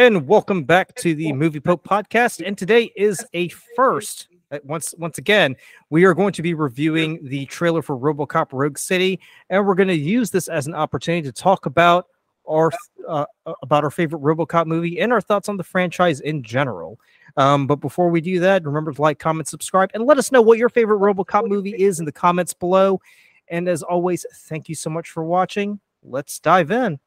And welcome back to the Movie Pope podcast. And today is a first. Uh, Once once again, we are going to be reviewing the trailer for RoboCop Rogue City, and we're going to use this as an opportunity to talk about our uh, about our favorite RoboCop movie and our thoughts on the franchise in general. Um, but before we do that, remember to like, comment, subscribe, and let us know what your favorite RoboCop movie is in the comments below. And as always, thank you so much for watching. Let's dive in.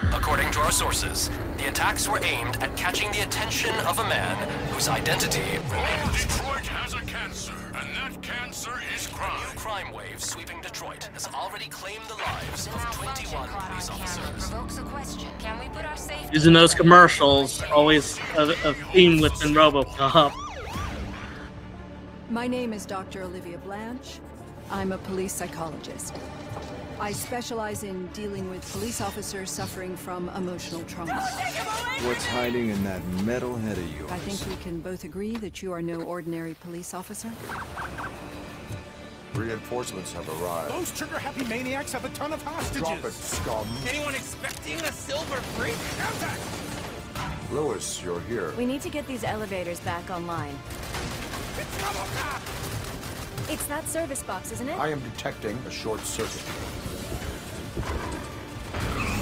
According to our sources, the attacks were aimed at catching the attention of a man whose identity remains. Detroit has a cancer, and that cancer is crime. New crime. crime wave sweeping Detroit has already claimed the lives of 21 police officers. a question. Can we put our safety Using those commercials, always a, a theme within RoboCop. My name is Dr. Olivia Blanche. I'm a police psychologist. I specialize in dealing with police officers suffering from emotional trauma. What's hiding in that metal head of yours? I think we can both agree that you are no ordinary police officer. Reinforcements have arrived. Those trigger-happy maniacs have a ton of hostages. Drop it, scum. Anyone expecting a silver freak? Contact! Lewis, you're here. We need to get these elevators back online. It's RoboCop! It's that service box, isn't it? I am detecting a short circuit.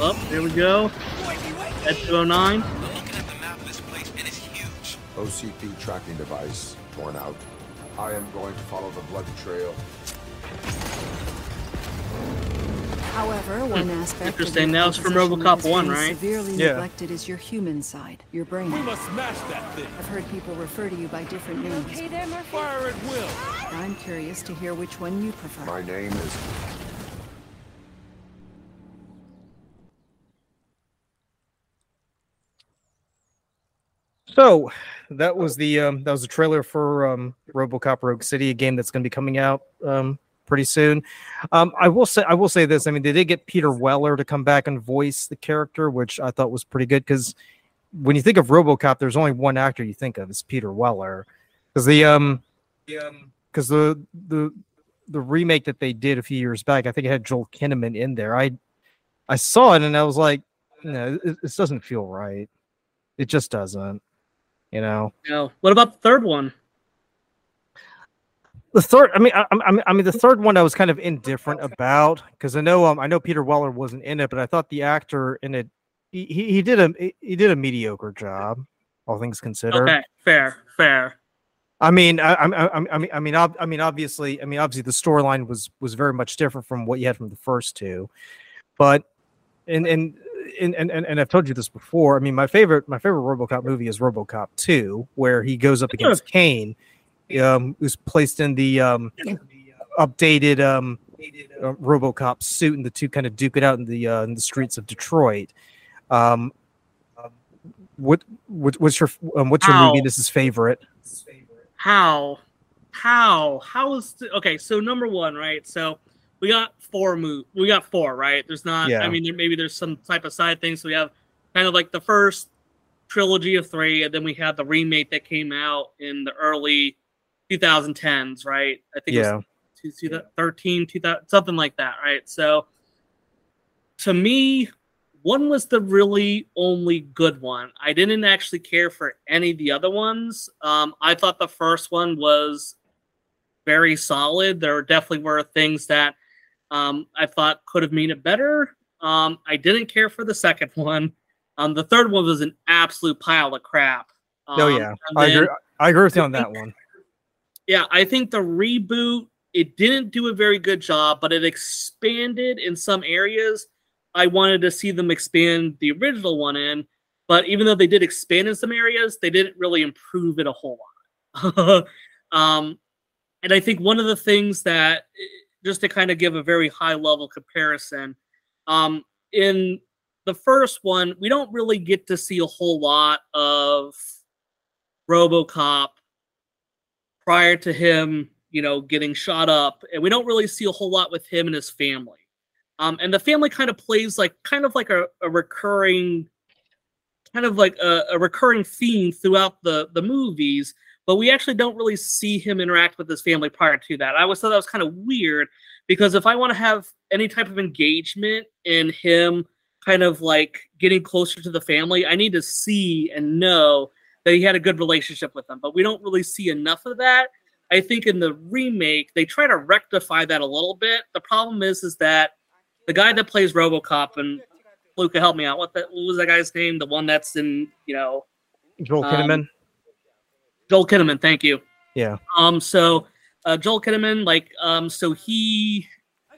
Oh, there we go. Ed 209. OCP tracking device torn out. I am going to follow the blood trail. However, one hmm. aspect of Interesting. your That was from RoboCop 1, right? Severely Yeah. neglected is your human side, your brain. We must smash that thing. I've heard people refer to you by different names. Okay there, Murphy? Fire at will. I'm curious to hear which one you prefer. My name is. So that was the um, that was the trailer for um, RoboCop Rogue City, a game that's going to be coming out um, pretty soon. Um, I will say I will say this. I mean, they did get Peter Weller to come back and voice the character, which I thought was pretty good because when you think of RoboCop, there's only one actor you think of is Peter Weller because the um because the the the remake that they did a few years back, I think it had Joel Kinnaman in there. I I saw it and I was like, no, it- this doesn't feel right. It just doesn't. You know, No. What about the third one? the third. I mean, I, I, I mean, the third one I was kind of indifferent about because I know um I know Peter Weller wasn't in it, but I thought the actor in it he, he did a he did a mediocre job, all things considered. Okay, fair, fair. I mean, I, I, I, I mean, I mean, ob- I mean, obviously, I mean, obviously, the storyline was was very much different from what you had from the first two, but and and and and, and, I've told you this before. I mean, my favorite my favorite RoboCop movie is RoboCop Two, where he goes up against Kane, um, who's placed in the um, updated um, uh, RoboCop suit, and the two kind of duke it out in the uh, in the streets of Detroit. Um, what, what what's your um, what's your movie? This is favorite. How? How? How is the, okay? So number one, right? So we got four move. We got four, right? There's not. Yeah. I mean, there, maybe there's some type of side thing. So we have kind of like the first trilogy of three, and then we had the remake that came out in the early 2010s, right? I think it Yeah. was 2013, 2000, something like that, right? So to me, one was the really only good one. I didn't actually care for any of the other ones. Um, I thought the first one was very solid. There definitely were things that um, I thought could have made it better. Um, I didn't care for the second one. Um, the third one was an absolute pile of crap. Um, Oh yeah, I then- agree. I agree with you on that one. yeah, I think the reboot it didn't do a very good job, but it expanded in some areas. I wanted to see them expand the original one in, but even though they did expand in some areas, they didn't really improve it a whole lot. um, and I think one of the things that, just to kind of give a very high level comparison, um, in the first one, we don't really get to see a whole lot of RoboCop prior to him, you know, getting shot up, and we don't really see a whole lot with him and his family. Um, and the family kind of plays like kind of like a, a recurring, kind of like a, a recurring theme throughout the the movies. But we actually don't really see him interact with his family prior to that. I always thought that was kind of weird because if I want to have any type of engagement in him kind of like getting closer to the family. I need to see and know that he had a good relationship with them, but we don't really see enough of that. I think in the remake they try to rectify that a little bit. The problem is is that the guy that plays RoboCop and Luca, help me out. What, the, what was that guy's name? The one that's in you know Joel Um, Kinnaman. Joel Kinnaman. Thank you. yeah. Um, so uh, Joel Kinnaman, like, um, so he uh,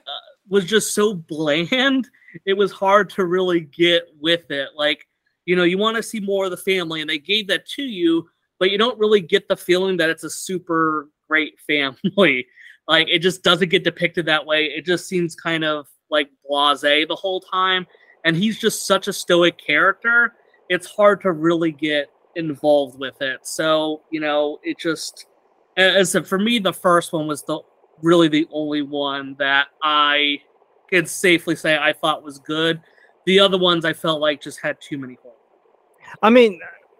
was just so bland. It was hard to really get with it. Like, you know, you want to see more of the family, and they gave that to you, but you don't really get the feeling that it's a super great family. like, it just doesn't get depicted that way. It just seems kind of like blasé the whole time, and he's just such a stoic character. It's hard to really get involved with it. So, you know, it just as for me, the first one was the really the only one that I could safely say I thought was good. The other ones I felt like just had too many holes. I mean,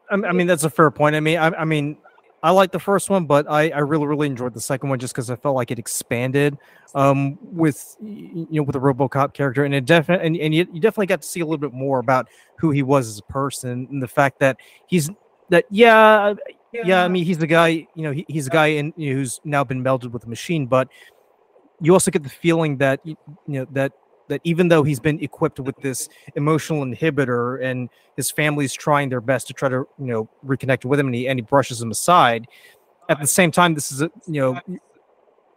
I, I mean that's a fair point. I mean, I, I mean, I like the first one, but I, I really really enjoyed the second one just because I felt like it expanded um, with you know with the RoboCop character, and it definitely and, and you, you definitely got to see a little bit more about who he was as a person, and the fact that he's that yeah yeah, I mean he's the guy you know he, he's a guy in you know, who's now been melded with a machine, but you also get the feeling that you know that that even though he's been equipped with this emotional inhibitor and his family's trying their best to try to you know reconnect with him and he, and he brushes him aside at the same time this is a you know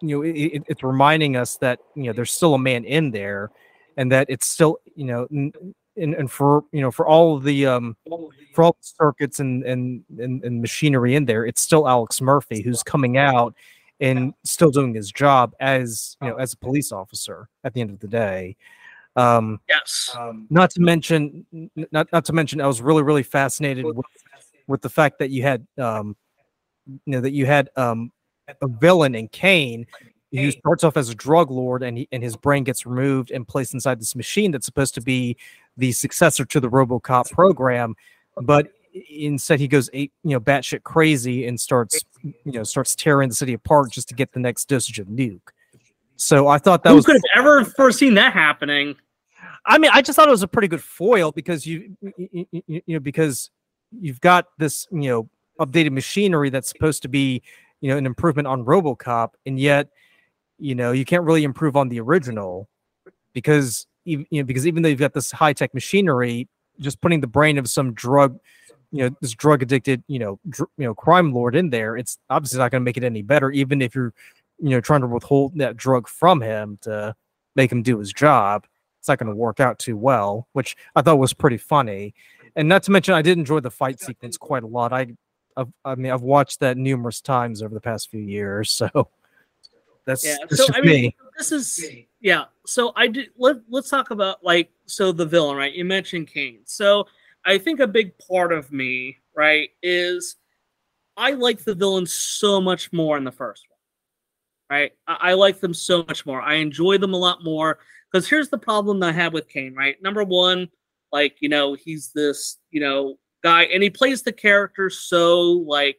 you know it, it- it's reminding us that you know there's still a man in there and that it's still you know and, and for you know for all the um for all the circuits and, and and and machinery in there it's still alex murphy who's coming out and still doing his job as you know as a police officer at the end of the day. Um Yes. um, not to mention not not to mention i was really really fascinated with, with the fact that you had um you know that you had um a villain in kane who starts off as a drug lord and he, and his brain gets removed and placed inside this machine that's supposed to be the successor to the robocop program but instead he goes eight, you know batshit crazy and starts you know starts tearing the city apart just to get the next dosage of nuke so i thought that Who was could have ever foreseen that happening? I mean, I just thought it was a pretty good foil because you, you, you, you know, because you've got this, you know, updated machinery that's supposed to be, you know, an improvement on RoboCop, and yet, you know, you can't really improve on the original because, you know, because even though you've got this high tech machinery, just putting the brain of some drug, you know, this drug addicted, you know, dr- you know, crime lord in there, it's obviously not going to make it any better, even if you're, you know, trying to withhold that drug from him to make him do his job it's not going to work out too well, which I thought was pretty funny. And not to mention, I did enjoy the fight sequence quite a lot. I, I've, I mean, I've watched that numerous times over the past few years, so that's, Yeah. that's So just I mean, me. this is yeah. So I did. Let Let's talk about like so the villain, right? You mentioned Kane. So I think a big part of me, right, is I like the villains so much more in the first one. Right, I, I like them so much more. I enjoy them a lot more because here's the problem that I have with Kane. Right, number one, like you know, he's this you know guy, and he plays the character so like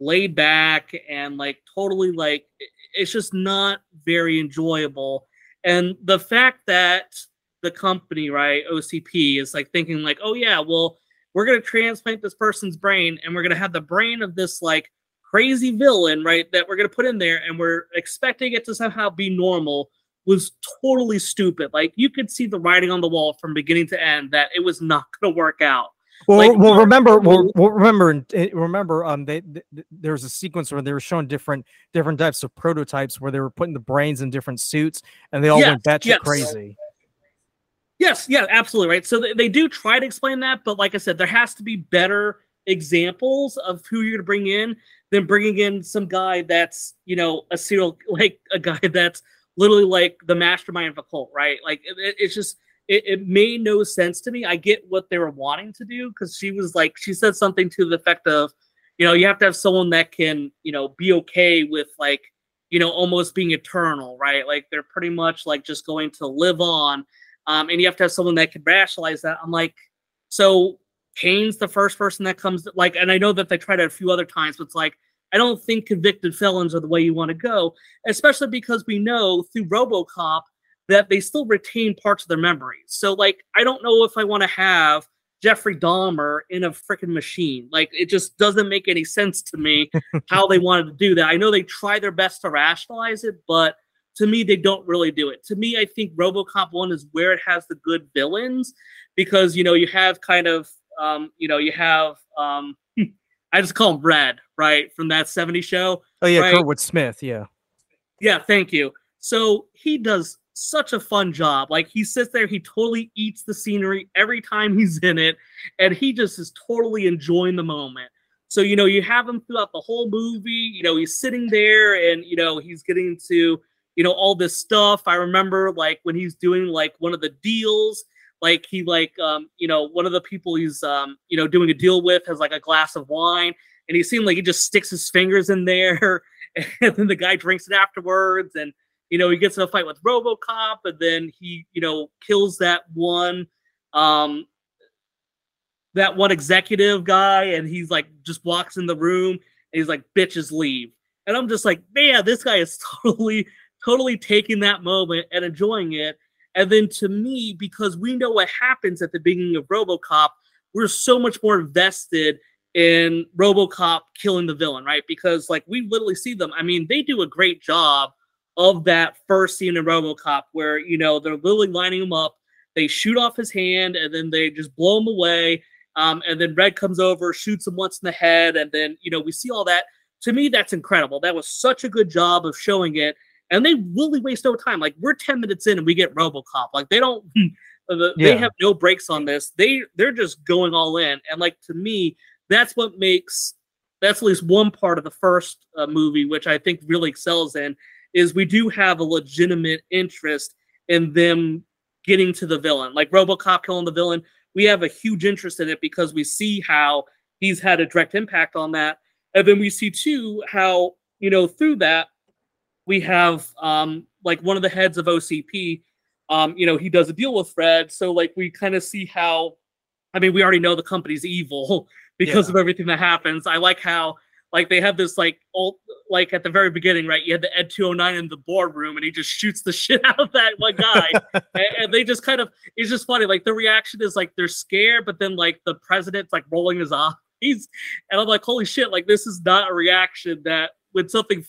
laid back and like totally like it's just not very enjoyable. And the fact that the company, right, OCP, is like thinking like, oh yeah, well, we're gonna transplant this person's brain and we're gonna have the brain of this like crazy villain, right, that we're gonna put in there and we're expecting it to somehow be normal was totally stupid. Like you could see the writing on the wall from beginning to end that it was not gonna work out. Well, like, well, remember, well, remember, remember, um, they, th- th- there was a sequence where they were showing different, different types of prototypes where they were putting the brains in different suits, and they all went Yes, batshit yes. crazy. Yes, yeah, absolutely right. So they, they do try to explain that, but like I said, there has to be better examples of who you're going to bring in than bringing in some guy that's you know a serial like a guy that's literally like the mastermind of a cult, right? Like it, it- it's just it, it made no sense to me. I get what they were wanting to do because she was like she said something to the effect of, you know, you have to have someone that can you know be okay with like you know almost being eternal, right? Like they're pretty much like just going to live on um, and you have to have someone that can rationalize that. I'm like, so Kane's the first person that comes like, and I know that they tried it a few other times, but it's like, I don't think convicted felons are the way you want to go, especially because we know through RoboCop that they still retain parts of their memories. So like I don't know if I want to have Jeffrey Dahmer in a freaking machine. Like it just doesn't make any sense to me how they wanted to do that. I know they try their best to rationalize it, but to me they don't really do it. To me, I think RoboCop 1 is where it has the good villains because you know you have kind of um, you know, you have um I just call him Red, right? From that 70 show. Oh yeah, right? Kurtwood Smith. Yeah. Yeah, thank you. So he does such a fun job. Like he sits there, he totally eats the scenery every time he's in it, and he just is totally enjoying the moment. So you know, you have him throughout the whole movie. You know, he's sitting there, and you know, he's getting to you know all this stuff. I remember like when he's doing like one of the deals. Like he like um you know one of the people he's um you know doing a deal with has like a glass of wine and he seemed like he just sticks his fingers in there and then the guy drinks it afterwards and you know he gets in a fight with robocop and then he you know kills that one um that one executive guy and he's like just walks in the room and he's like bitches leave and i'm just like man this guy is totally totally taking that moment and enjoying it and then to me because we know what happens at the beginning of robocop we're so much more invested in RoboCop killing the villain, right? Because like we literally see them. I mean, they do a great job of that first scene in RoboCop where you know they're literally lining him up. They shoot off his hand and then they just blow him away. Um, and then Red comes over, shoots him once in the head, and then you know we see all that. To me, that's incredible. That was such a good job of showing it, and they really waste no time. Like we're ten minutes in and we get RoboCop. Like they don't, they Yeah. have no breaks on this. They they're just going all in, and like to me, that's what makes that's at least one part of the first uh, movie which i think really excels in is we do have a legitimate interest in them getting to the villain like robocop killing the villain we have a huge interest in it because we see how he's had a direct impact on that and then we see too how you know through that we have um like one of the heads of ocp um you know he does a deal with fred so like we kind of see how i mean we already know the company's evil because Yeah. of everything that happens. I like how like they have this like old like at the very beginning, right? You had the Ed 209 in the boardroom and he just shoots the shit out of that one guy. and, and they just kind of it's just funny. Like the reaction is like they're scared, but then like the president's like rolling his eyes. And I'm like, holy shit, like this is not a reaction that when something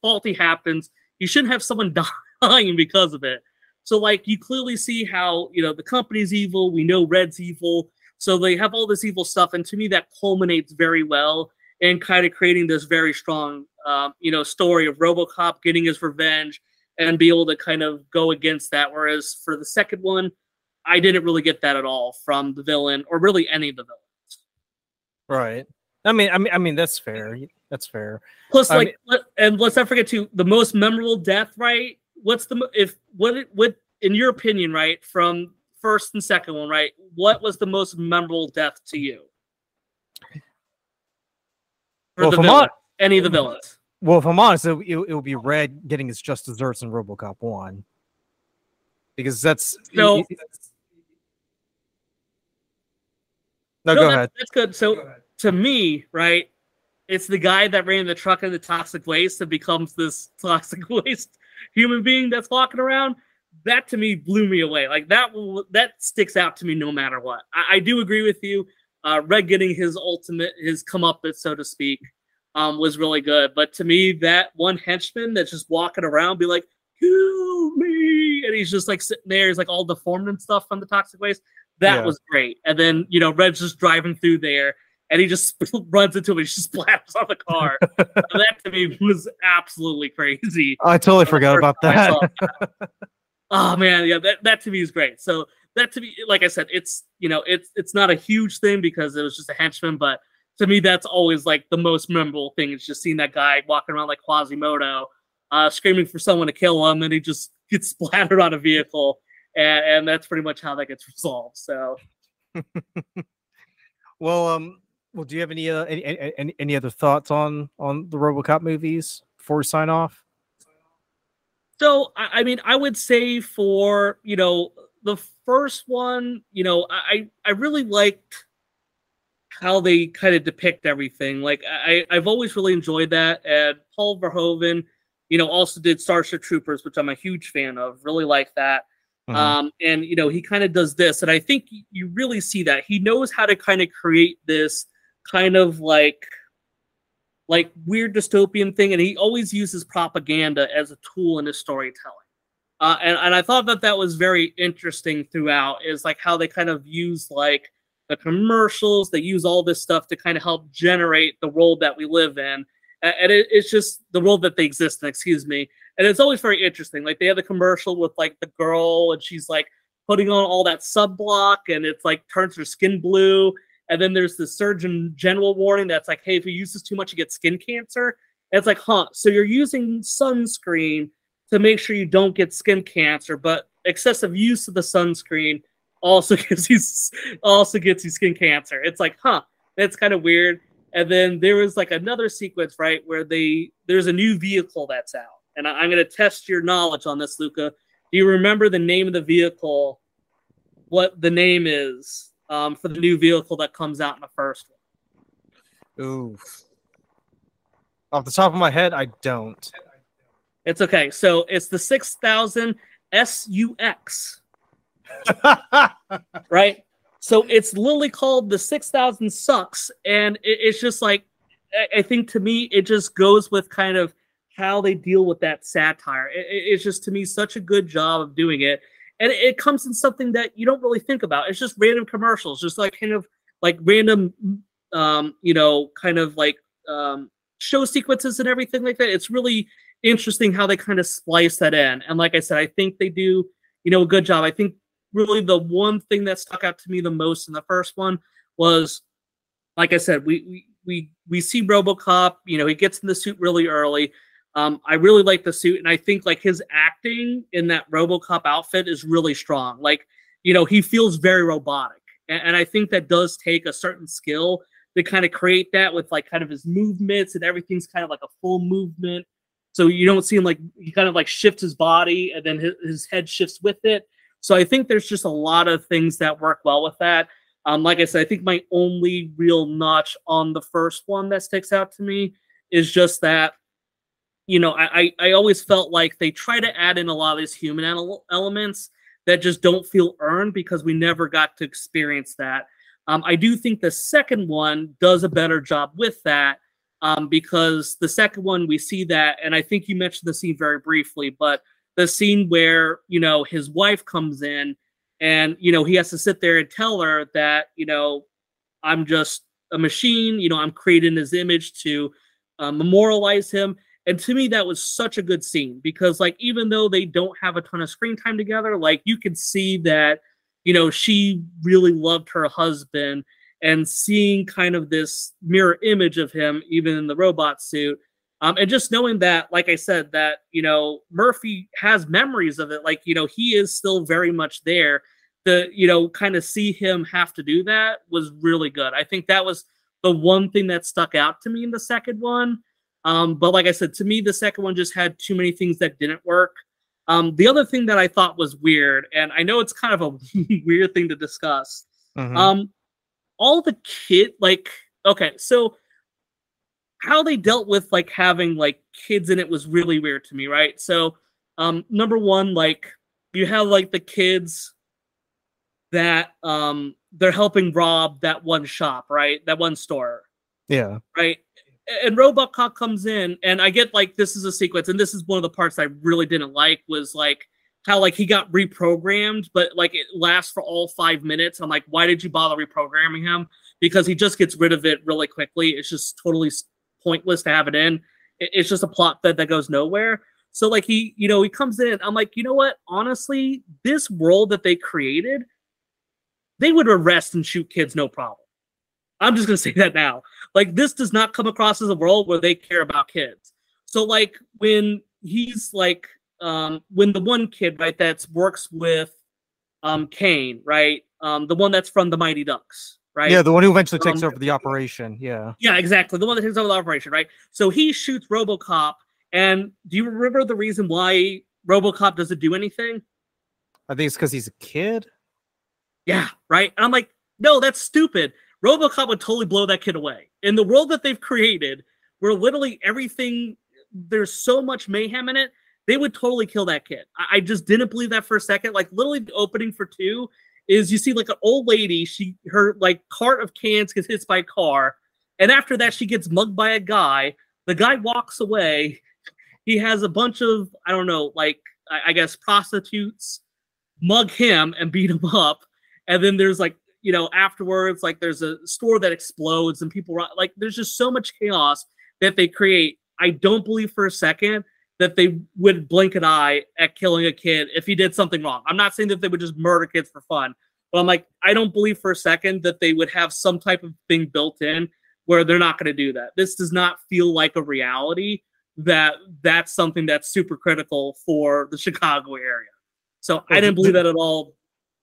faulty happens, you shouldn't have someone dying because of it. So like you clearly see how you know the company's evil. We know Red's evil. So they have all this evil stuff, and to me, that culminates very well in kind of creating this very strong, um, you know, story of RoboCop getting his revenge and be able to kind of go against that. Whereas for the second one, I didn't really get that at all from the villain or really any of the villains. Right. I mean, I mean, I mean, that's fair. That's fair. Plus, I like, mean- and let's not forget too, the most memorable death, right? What's the if what what in your opinion, right, from first and second one, right? What was the most memorable death to you? For Well, the villain, any of the villains. Well, if I'm honest, it, it, it would be Red getting his just desserts in RoboCop One, because that's No. No, No, go that- ahead. That's good. So to me, right, it's the guy that ran the truck in the toxic waste that becomes this toxic waste human being that's walking around. That to me blew me away. Like that, will- that sticks out to me no matter what. I, I do agree with you. Uh, Red getting his ultimate, his comeuppance, so to speak, um, was really good. But to me, that one henchman that's just walking around, be like, "Kill me," and he's just like sitting there, he's like all deformed and stuff from the toxic waste. That Yeah. was great. And then you know, Red's just driving through there, and he just runs into him. and He just splatters on the car. that to me was absolutely crazy. I totally forgot about time I saw that. that. oh man, yeah, that, that to me is great. So that to me, like I said, it's you know, it's it's not a huge thing because it was just a henchman, but to me, that's always like the most memorable thing. Is just seeing that guy walking around like Quasimodo, uh, screaming for someone to kill him, and he just gets splattered on a vehicle, and, and that's pretty much how that gets resolved. So well, um, well, do you have any uh, any, any any- other thoughts on on the RoboCop movies before we sign off? So I, I mean, I would say for you know the first one, you know, I I really liked how they kind of depict everything. Like I I've always really enjoyed that, and Paul Verhoeven you know, also did Starship Troopers, which I'm a huge fan of. Really like that. Mhm. Um, and you know, he kind of does this, and I think you really see that he knows how to kind of create this kind of like like weird dystopian thing, and he always uses propaganda as a tool in his storytelling. Uh, and, and I thought that that was very interesting throughout, is like how they kind of use like the commercials, they use all this stuff to kind of help generate the world that we live in. And it, it's just the world that they exist in, excuse me. And it's always very interesting. Like they have the commercial with like the girl, and she's like putting on all that sunblock, and it's like turns her skin blue. And then there's the Surgeon General warning that's like, hey, if you use this too much, you get skin cancer. And it's like, huh? So you're using sunscreen to make sure you don't get skin cancer, but excessive use of the sunscreen also gives you also gets you skin cancer. It's like, huh? That's kind of weird. And then there was like another sequence, right, where they there's a new vehicle that's out, and I, I'm going to test your knowledge on this, Luca. Do you remember the name of the vehicle? What the name is um, for the new vehicle that comes out in the first one? Ooh. Off the top of my head, I don't. It's okay. So it's the six thousand SUX. right? So it's literally called the 6000 Sucks. And it, it's just like, I, I think to me, it just goes with kind of how they deal with that satire. It, it- it's just to me such a good job of doing it. And it, comes in something that you don't really think about. It's just random commercials, just like kind of like random, um, you know, kind of like um, show sequences and everything like that. It's really interesting how they kind of splice that in. And like I said, I think they do, you know, a good job. I think really the one thing that stuck out to me the most in the first one was, like I said, we we we we see RoboCop. You know, he gets in the suit really early. Um, I really like the suit, and I think like his acting in that RoboCop outfit is really strong. Like, you know, he feels very robotic, and, and I think that does take a certain skill to kind of create that with like kind of his movements and everything's kind of like a full movement. So you don't see him like he kind of like shifts his body and then his, his head shifts with it. So I think there's just a lot of things that work well with that. Um, like I said, I think my only real notch on the first one that sticks out to me is just that, you know, I, I, always felt like they try to add in a lot of these human ele- elements that just don't feel earned because we never got to experience that. Um, I do think the second one does a better job with that um, because the second one we see that, and I think you mentioned the scene very briefly, but the scene where you know his wife comes in and you know he has to sit there and tell her that you know i'm just a machine you know i'm creating his image to uh, memorialize him and to me that was such a good scene because like even though they don't have a ton of screen time together like you can see that you know she really loved her husband and seeing kind of this mirror image of him even in the robot suit um, and just knowing that, like I said, that you know Murphy has memories of it, like you know he is still very much there. The you know kind of see him have to do that was really good. I think that was the one thing that stuck out to me in the second one. Um, but like I said, to me the second one just had too many things that didn't work. Um, the other thing that I thought was weird, and I know it's kind of a weird thing to discuss. Mhm. Um, all the kid like okay, so how they dealt with like having like kids in it was really weird to me, right? So, um, number one, like you have like the kids that um they're helping rob that one shop, right? That one store, yeah. right? And Robocop comes in, and I get like this is a sequence, and this is one of the parts I really didn't like was like how like he got reprogrammed, but like it lasts for all five minutes. I'm like, why did you bother reprogramming him? Because he just gets rid of it really quickly. It's just totally pointless to have it in. It's just a plot thread that goes nowhere. So like he, you know, he comes in. I'm like, you know what? Honestly, this world that they created, they would arrest and shoot kids no problem. I'm just gonna say that now. Like this does not come across as a world where they care about kids. So like when he's like um when the one kid right that's works with um Kane right um the one that's from the Mighty Ducks right Yeah, the one who eventually takes Um, over the operation. Yeah. yeah exactly the one that takes over the operation right so he shoots RoboCop and do you remember the reason why RoboCop doesn't do anything I think it's because he's a kid. Yeah, right. And I'm like, no, that's stupid. RoboCop would totally blow that kid away. In the world that they've created, where literally everything there's so much mayhem in it. They would totally kill that kid. I, I just didn't believe that for a second. Like literally, the opening for two is you see like an old lady. She her like cart of cans gets hit by a car, and after that she gets mugged by a guy. The guy walks away. He has a bunch of I don't know, like I, I guess prostitutes mug him and beat him up, and then there's like you know afterwards like there's a store that explodes and people ru- like there's just so much chaos that they create. I don't believe for a second that they would blink an eye at killing a kid if he did something wrong. I'm not saying that they would just murder kids for fun, but I'm like, I don't believe for a second that they would have some type of thing built in where they're not going to do that. This does not feel like a reality that that's something that's super critical for the Chicago area. So I didn't believe that at all.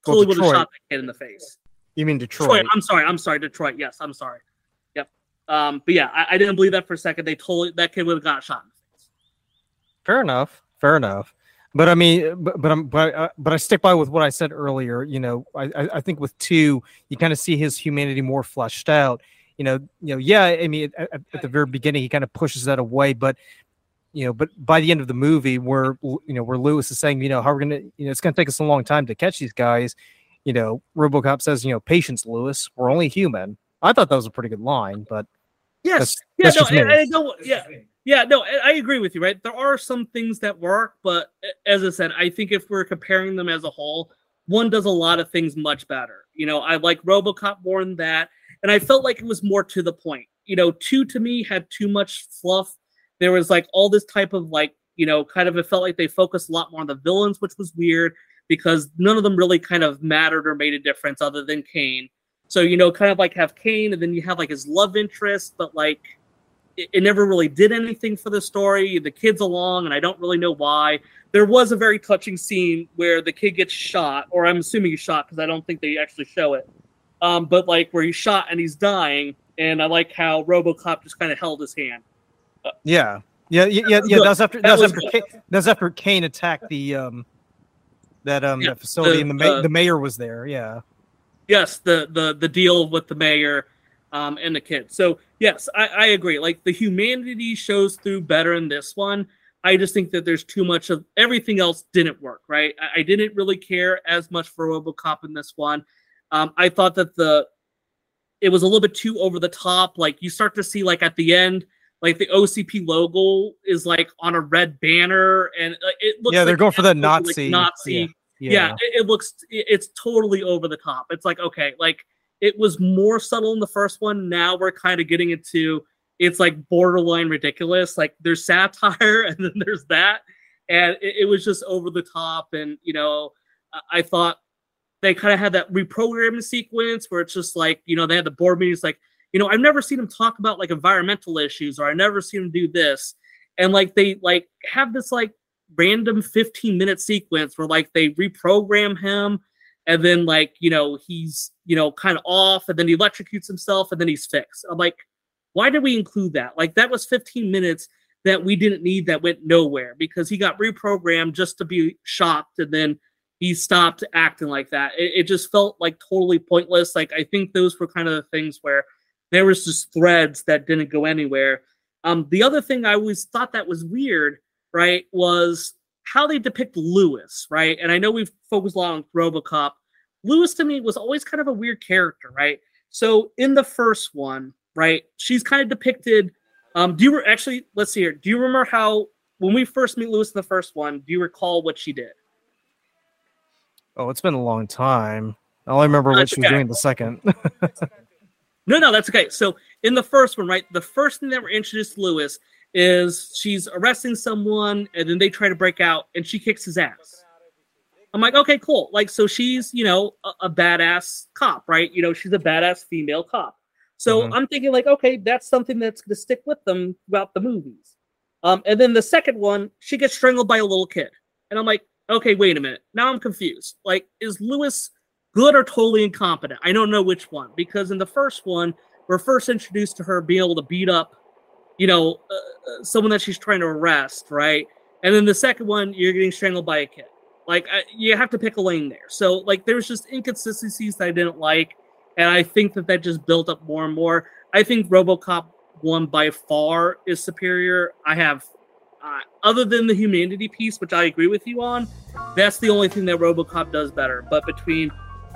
Well, Totally would have shot that kid in the face. You mean Detroit? Detroit. I'm sorry. I'm sorry. Detroit. Yes, I'm sorry. Yep. Um, but yeah, I, I didn't believe that for a second. They totally that kid would have got shot in the face. Fair enough. Fair enough. But I mean, but but I'm but I, but I stick by with what I said earlier. You know, I I I think with two, you kind of see his humanity more fleshed out. You know, you know, yeah. I mean, at, at- at the very beginning, he kind of pushes that away, but you know, but by the end of the movie, where you know where Lewis is saying, you know, how we're gonna, you know, it's gonna take us a long time to catch these guys. You know, RoboCop says, you know, patience, Lewis. We're only human. I thought that was a pretty good line, but Yes. That's- yeah. that's no. I, I. Yeah. Yeah. No. I, I agree with you. Right. There are some things that work, but as I said, I think if we're comparing them as a whole, one does a lot of things much better. You know, I like RoboCop more than that, and I felt like it was more to the point. You know, two to me had too much fluff. There was like all this type of like, you know, kind of it felt like they focused a lot more on the villains, which was weird because none of them really kind of mattered or made a difference other than Kane. So, you know, kind of like have Kane and then you have like his love interest, but like it, it never really did anything for the story. The kid's along, and I don't really know why. There was a very touching scene where the kid gets shot, or I'm assuming he's shot because I don't think they actually show it. Um, but like where he's shot and he's dying, and I like how RoboCop just kind of held his hand. yeah, yeah, yeah, yeah. was yeah good. that's after That that's was after. Kane, that's after Kane attacked the um that um Yeah, that facility, the- and the ma- the- the mayor was there. Yeah. yes the the the deal with the mayor um and the kid so yes i i agree. Like the humanity shows through better in this one. I just think that there's too much of everything else didn't work right? I, I didn't really care as much for robocop in this one. Um i thought that the it was a little bit too over the top. Like you start to see like at the end like the ocp logo is like on a red banner and uh, it looks Yeah, they're like going for that like Nazi- nazi. Yeah. yeah, it, it looks it- it's totally over the top. It's like okay like it was more subtle in the first one. Now we're kind of getting into it's like borderline ridiculous. Like there's satire and then there's that. And it, it was just over the top. And you know I- i thought they kind of had that reprogramming sequence where it's just like you know they had the board meetings like you know i've never seen him talk about like environmental issues or i've never seen him do this. And like they like have this like random 15 minute sequence where like they reprogram him and then like you know he's you know kind of off and then he electrocutes himself and then he's fixed. I'm like why did we include that? Like that was 15 minutes that we didn't need that went nowhere because he got reprogrammed just to be shocked and then he stopped acting like that. It, it just felt like totally pointless. Like i think those were kind of the things where there was just threads that didn't go anywhere um the other thing i always thought that was weird right, was how they depict Lewis, right? And I know we've focused a lot on Robocop. Lewis to me was always kind of a weird character, right? So in the first one, right, she's kind of depicted. Um, do you re- actually? Let's see here. Do you remember how when we first meet Lewis in the first one? Do you recall what she did? Oh, it's been a long time. All I remember what she was okay. doing in the second. No, no, that's okay. So in the first one, right, the first thing that we're introduced to Lewis is she's arresting someone and then they try to break out and she kicks his ass. I'm like, okay, cool. Like, so she's, you know, a, a badass cop, right? You know, she's a badass female cop. So Mhm. I'm thinking, like, okay, that's something that's going to stick with them throughout the movies. Um, and then the second one, she gets strangled by a little kid. And I'm like, okay, wait a minute. Now I'm confused. Like, is Lewis good or totally incompetent? I don't know which one because in the first one, we're first introduced to her being able to beat up, you know, uh, uh, someone that she's trying to arrest, right? And then the second one, you're getting strangled by a kid. Like, I, you have to pick a lane there. So, like, there's just inconsistencies that I didn't like, and I think that that just built up more and more. I think RoboCop one by far is superior. I have uh, other than the humanity piece, which I agree with you on, that's the only thing that RoboCop does better. But between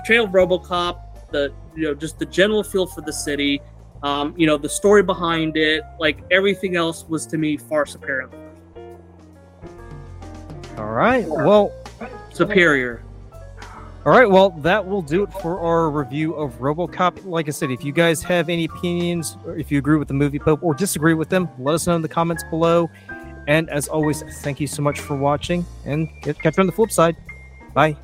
Portrayal of RoboCop, the you know just the general feel for the city, um, you know the story behind it, like everything else was to me far superior. All right. Well, Superior. All right, well, that will do it for our review of RoboCop. Like I said, if you guys have any opinions, or if you agree with the movie Pope or disagree with them, let us know in the comments below. And as always, thank you so much for watching, and catch you on the flip side. Bye.